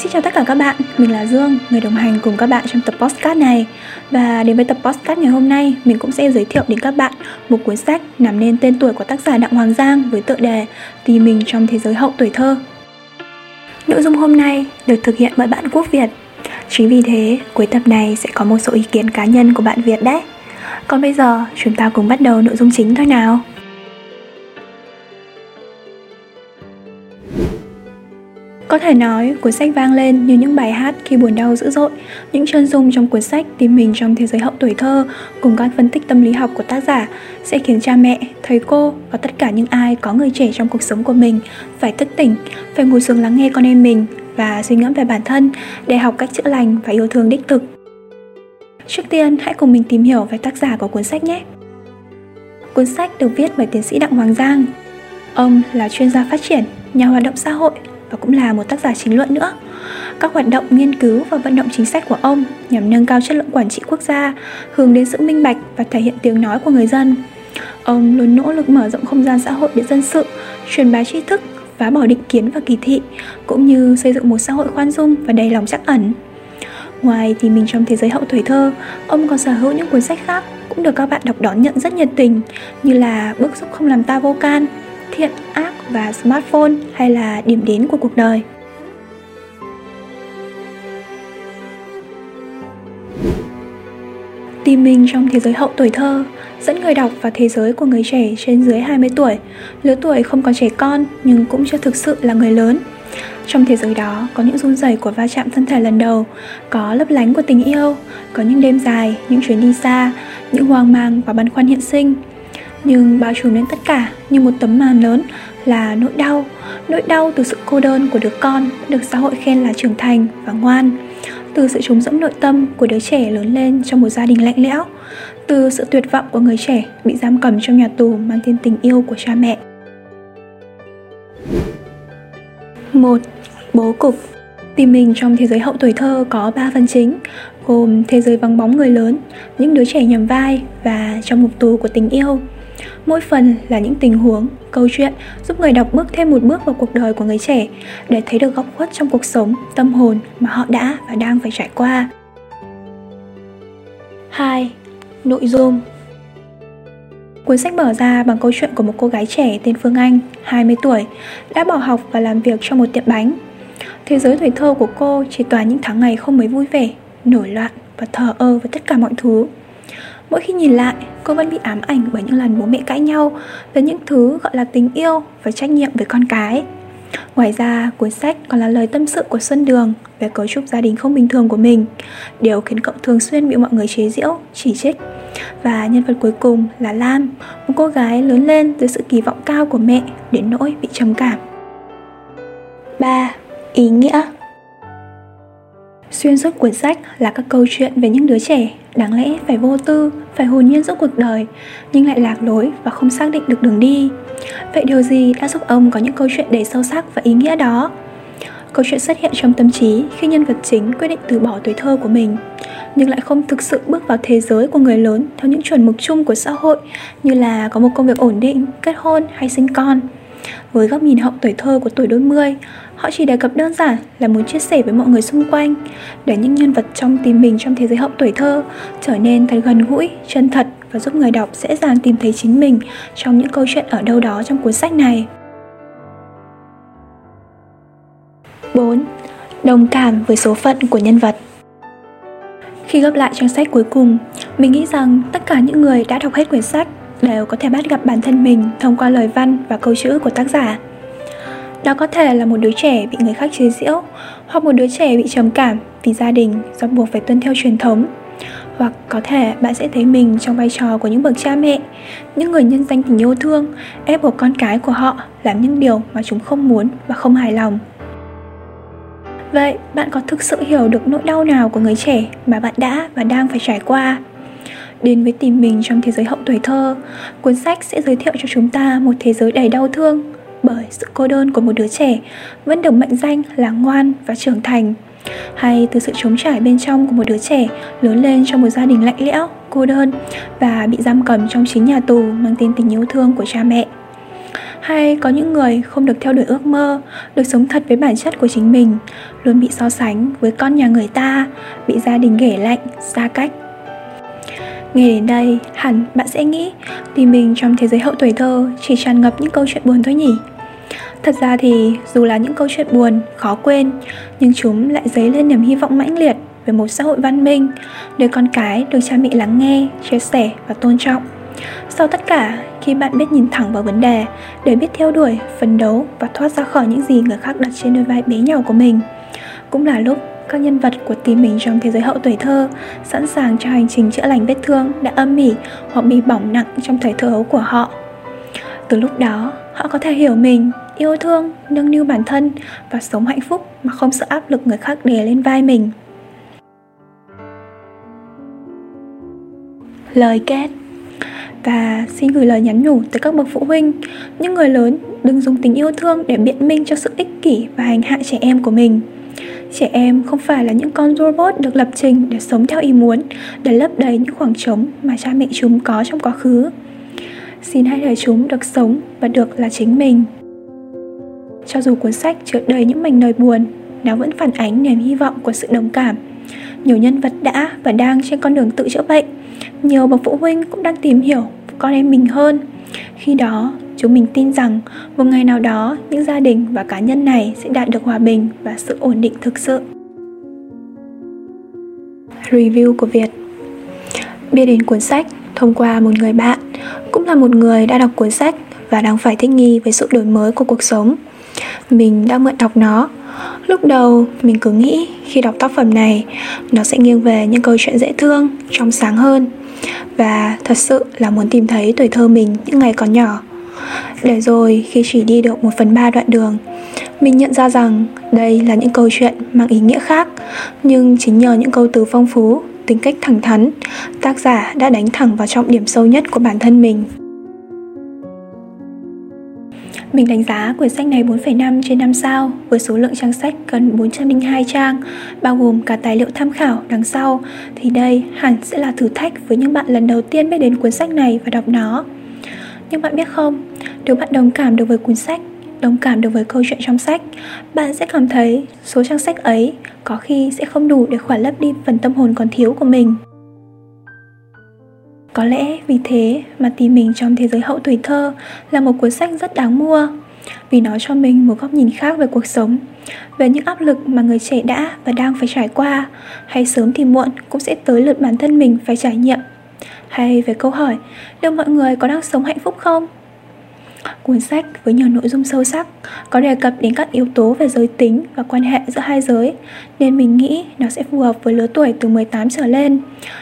Xin chào tất cả các bạn, mình là Dương, người đồng hành cùng các bạn trong tập podcast này. Và đến với tập podcast ngày hôm nay, mình cũng sẽ giới thiệu đến các bạn một cuốn sách nằm nên tên tuổi của tác giả Đặng Hoàng Giang với tựa đề Tìm mình trong thế giới hậu tuổi thơ. Nội dung hôm nay được thực hiện bởi bạn Quốc Việt. Chính vì thế, cuối tập này sẽ có một số ý kiến cá nhân của bạn Việt đấy. Còn bây giờ, chúng ta cùng bắt đầu nội dung chính thôi nào. Có thể nói, cuốn sách vang lên như những bài hát khi buồn đau dữ dội, những chân dung trong cuốn sách tìm mình trong thế giới hậu tuổi thơ cùng các phân tích tâm lý học của tác giả sẽ khiến cha mẹ, thầy cô và tất cả những ai có người trẻ trong cuộc sống của mình phải thức tỉnh, phải ngồi xuống lắng nghe con em mình và suy ngẫm về bản thân để học cách chữa lành và yêu thương đích thực. Trước tiên, hãy cùng mình tìm hiểu về tác giả của cuốn sách nhé. Cuốn sách được viết bởi tiến sĩ Đặng Hoàng Giang. Ông là chuyên gia phát triển, nhà hoạt động xã hội và cũng là một tác giả chính luận nữa. Các hoạt động nghiên cứu và vận động chính sách của ông nhằm nâng cao chất lượng quản trị quốc gia, hướng đến sự minh bạch và thể hiện tiếng nói của người dân. Ông luôn nỗ lực mở rộng không gian xã hội để dân sự, truyền bá tri thức, phá bỏ định kiến và kỳ thị, cũng như xây dựng một xã hội khoan dung và đầy lòng trắc ẩn. Ngoài thì mình trong thế giới hậu tuổi thơ, ông còn sở hữu những cuốn sách khác cũng được các bạn đọc đón nhận rất nhiệt tình như là bức xúc không làm ta vô can, Thiện, ác và smartphone hay là điểm đến của cuộc đời Tìm mình trong thế giới hậu tuổi thơ dẫn người đọc vào thế giới của người trẻ trên dưới 20 tuổi, lứa tuổi không còn trẻ con nhưng cũng chưa thực sự là người lớn. Trong thế giới đó có những run rẩy của va chạm thân thể lần đầu, có lấp lánh của tình yêu, có những đêm dài, những chuyến đi xa, những hoang mang và băn khoăn hiện sinh. Nhưng bao trùm lên tất cả như một tấm màn lớn là nỗi đau. Nỗi đau từ sự cô đơn của đứa con được xã hội khen là trưởng thành và ngoan. Từ sự trống rỗng nội tâm của đứa trẻ lớn lên trong một gia đình lạnh lẽo. Từ sự tuyệt vọng của người trẻ bị giam cầm trong nhà tù mang tên tình yêu của cha mẹ. Một bố cục. Tìm mình trong thế giới hậu tuổi thơ có 3 phần chính, gồm thế giới vắng bóng người lớn, những đứa trẻ nhầm vai và trong ngục tù của tình yêu. Mỗi phần là những tình huống, câu chuyện giúp người đọc bước thêm một bước vào cuộc đời của người trẻ để thấy được góc khuất trong cuộc sống, tâm hồn mà họ đã và đang phải trải qua. 2. Nội dung Cuốn sách mở ra bằng câu chuyện của một cô gái trẻ tên Phương Anh, 20 tuổi, đã bỏ học và làm việc trong một tiệm bánh. Thế giới tuổi thơ của cô chỉ toàn những tháng ngày không mấy vui vẻ, nổi loạn và thờ ơ với tất cả mọi thứ. Mỗi khi nhìn lại, cô vẫn bị ám ảnh bởi những lần bố mẹ cãi nhau về những thứ gọi là tình yêu và trách nhiệm với con cái. Ngoài ra, cuốn sách còn là lời tâm sự của Xuân Đường về cấu trúc gia đình không bình thường của mình, điều khiến cậu thường xuyên bị mọi người chế giễu, chỉ trích. Và nhân vật cuối cùng là Lam, một cô gái lớn lên dưới sự kỳ vọng cao của mẹ đến nỗi bị trầm cảm. 3. Ý nghĩa Xuyên suốt cuốn sách là các câu chuyện về những đứa trẻ đáng lẽ phải vô tư, phải hồn nhiên giữa cuộc đời nhưng lại lạc lối và không xác định được đường đi. Vậy điều gì đã giúp ông có những câu chuyện đầy sâu sắc và ý nghĩa đó? Câu chuyện xuất hiện trong tâm trí khi nhân vật chính quyết định từ bỏ tuổi thơ của mình nhưng lại không thực sự bước vào thế giới của người lớn theo những chuẩn mực chung của xã hội như là có một công việc ổn định, kết hôn hay sinh con. Với góc nhìn hậu tuổi thơ của tuổi đôi mươi, họ chỉ đề cập đơn giản là muốn chia sẻ với mọi người xung quanh để những nhân vật trong tìm mình trong thế giới hậu tuổi thơ trở nên thật gần gũi, chân thật và giúp người đọc dễ dàng tìm thấy chính mình trong những câu chuyện ở đâu đó trong cuốn sách này. 4. Đồng cảm với số phận của nhân vật Khi gấp lại trang sách cuối cùng, mình nghĩ rằng tất cả những người đã đọc hết quyển sách đều có thể bắt gặp bản thân mình thông qua lời văn và câu chữ của tác giả. Đó có thể là một đứa trẻ bị người khác chế giễu, hoặc một đứa trẻ bị trầm cảm vì gia đình do buộc phải tuân theo truyền thống, hoặc có thể bạn sẽ thấy mình trong vai trò của những bậc cha mẹ những người nhân danh tình yêu thương ép buộc con cái của họ làm những điều mà chúng không muốn và không hài lòng. Vậy bạn có thực sự hiểu được nỗi đau nào của người trẻ mà bạn đã và đang phải trải qua? Đến với tìm mình trong thế giới hậu tuổi thơ cuốn sách sẽ giới thiệu cho chúng ta một thế giới đầy đau thương bởi sự cô đơn của một đứa trẻ vẫn được mệnh danh là ngoan và trưởng thành hay từ sự trống trải bên trong của một đứa trẻ lớn lên trong một gia đình lạnh lẽo, cô đơn và bị giam cầm trong chính nhà tù mang tên tình yêu thương của cha mẹ. Hay có những người không được theo đuổi ước mơ, được sống thật với bản chất của chính mình, luôn bị so sánh với con nhà người ta, bị gia đình ghẻ lạnh, xa cách. Nghe đến đây, hẳn bạn sẽ nghĩ tìm mình trong thế giới hậu tuổi thơ chỉ tràn ngập những câu chuyện buồn thôi nhỉ? Thật ra thì dù là những câu chuyện buồn, khó quên, nhưng chúng lại dấy lên niềm hy vọng mãnh liệt về một xã hội văn minh, nơi con cái được cha mẹ lắng nghe, chia sẻ và tôn trọng. Sau tất cả, khi bạn biết nhìn thẳng vào vấn đề để biết theo đuổi, phấn đấu và thoát ra khỏi những gì người khác đặt trên đôi vai bé nhỏ của mình, cũng là lúc các nhân vật của tìm mình trong thế giới hậu tuổi thơ sẵn sàng cho hành trình chữa lành vết thương đã âm mỉ hoặc bị bỏng nặng trong thời thơ ấu của họ. Từ lúc đó, họ có thể hiểu mình yêu thương nâng niu bản thân và sống hạnh phúc mà không sợ áp lực người khác đè lên vai mình. Lời kết. Và xin gửi lời nhắn nhủ tới các bậc phụ huynh những người lớn đừng dùng tình yêu thương để biện minh cho sự ích kỷ và hành hạ trẻ em của mình trẻ em không phải là những con robot được lập trình để sống theo ý muốn để lấp đầy những khoảng trống mà cha mẹ chúng có trong quá khứ xin hãy để chúng được sống và được là chính mình cho dù cuốn sách chứa đầy những mảnh đời buồn, nó vẫn phản ánh niềm hy vọng của sự đồng cảm. Nhiều nhân vật đã và đang trên con đường tự chữa bệnh. Nhiều bậc phụ huynh cũng đang tìm hiểu con em mình hơn. Khi đó, chúng mình tin rằng một ngày nào đó những gia đình và cá nhân này sẽ đạt được hòa bình và sự ổn định thực sự. Review của Việt. Biết đến cuốn sách thông qua một người bạn, cũng là một người đã đọc cuốn sách và đang phải thích nghi với sự đổi mới của cuộc sống. Mình đã mượn đọc nó. Lúc đầu mình cứ nghĩ khi đọc tác phẩm này nó sẽ nghiêng về những câu chuyện dễ thương trong sáng hơn. Và thật sự là muốn tìm thấy tuổi thơ mình những ngày còn nhỏ để rồi khi chỉ đi được một phần ba đoạn đường mình nhận ra rằng đây là những câu chuyện mang ý nghĩa khác. Nhưng chính nhờ những câu từ phong phú tính cách thẳng thắn tác giả đã đánh thẳng vào trọng điểm sâu nhất của bản thân mình. Mình đánh giá quyển sách này 4,5 trên 5 sao với số lượng trang sách gần 402 trang, bao gồm cả tài liệu tham khảo đằng sau. Thì đây hẳn sẽ là thử thách với những bạn lần đầu tiên biết đến cuốn sách này và đọc nó. Nhưng bạn biết không, nếu bạn đồng cảm được với cuốn sách, đồng cảm được với câu chuyện trong sách, bạn sẽ cảm thấy số trang sách ấy có khi sẽ không đủ để khỏa lấp đi phần tâm hồn còn thiếu của mình. Có lẽ vì thế mà tìm mình trong thế giới hậu tuổi thơ là một cuốn sách rất đáng mua vì nó cho mình một góc nhìn khác về cuộc sống về những áp lực mà người trẻ đã và đang phải trải qua hay sớm thì muộn cũng sẽ tới lượt bản thân mình phải trải nghiệm hay về câu hỏi liệu mọi người có đang sống hạnh phúc không? Cuốn sách với nhiều nội dung sâu sắc có đề cập đến các yếu tố về giới tính và quan hệ giữa hai giới nên mình nghĩ nó sẽ phù hợp với lứa tuổi từ 18 trở lên.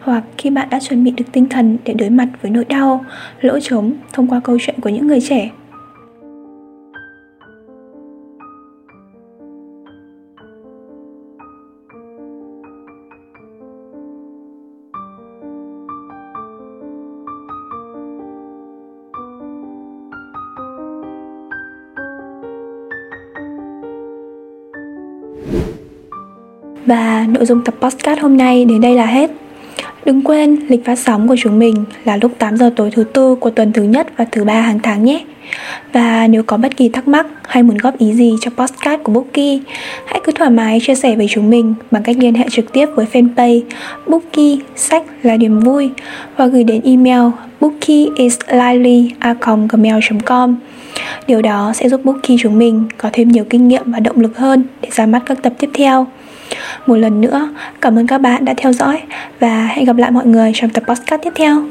Hoặc khi bạn đã chuẩn bị được tinh thần để đối mặt với nỗi đau, lỗ trống thông qua câu chuyện của những người trẻ. Và nội dung tập podcast hôm nay đến đây là hết. Đừng quên lịch phát sóng của chúng mình là lúc 8 giờ tối thứ tư của tuần thứ nhất và thứ ba hàng tháng nhé. Và nếu có bất kỳ thắc mắc hay muốn góp ý gì cho podcast của Bookie, hãy cứ thoải mái chia sẻ với chúng mình bằng cách liên hệ trực tiếp với fanpage Bookie sách là niềm vui hoặc gửi đến email bookieislily@gmail.com Điều đó sẽ giúp Bookie chúng mình có thêm nhiều kinh nghiệm và động lực hơn để ra mắt các tập tiếp theo. Một lần nữa, cảm ơn các bạn đã theo dõi và hẹn gặp lại mọi người trong tập podcast tiếp theo.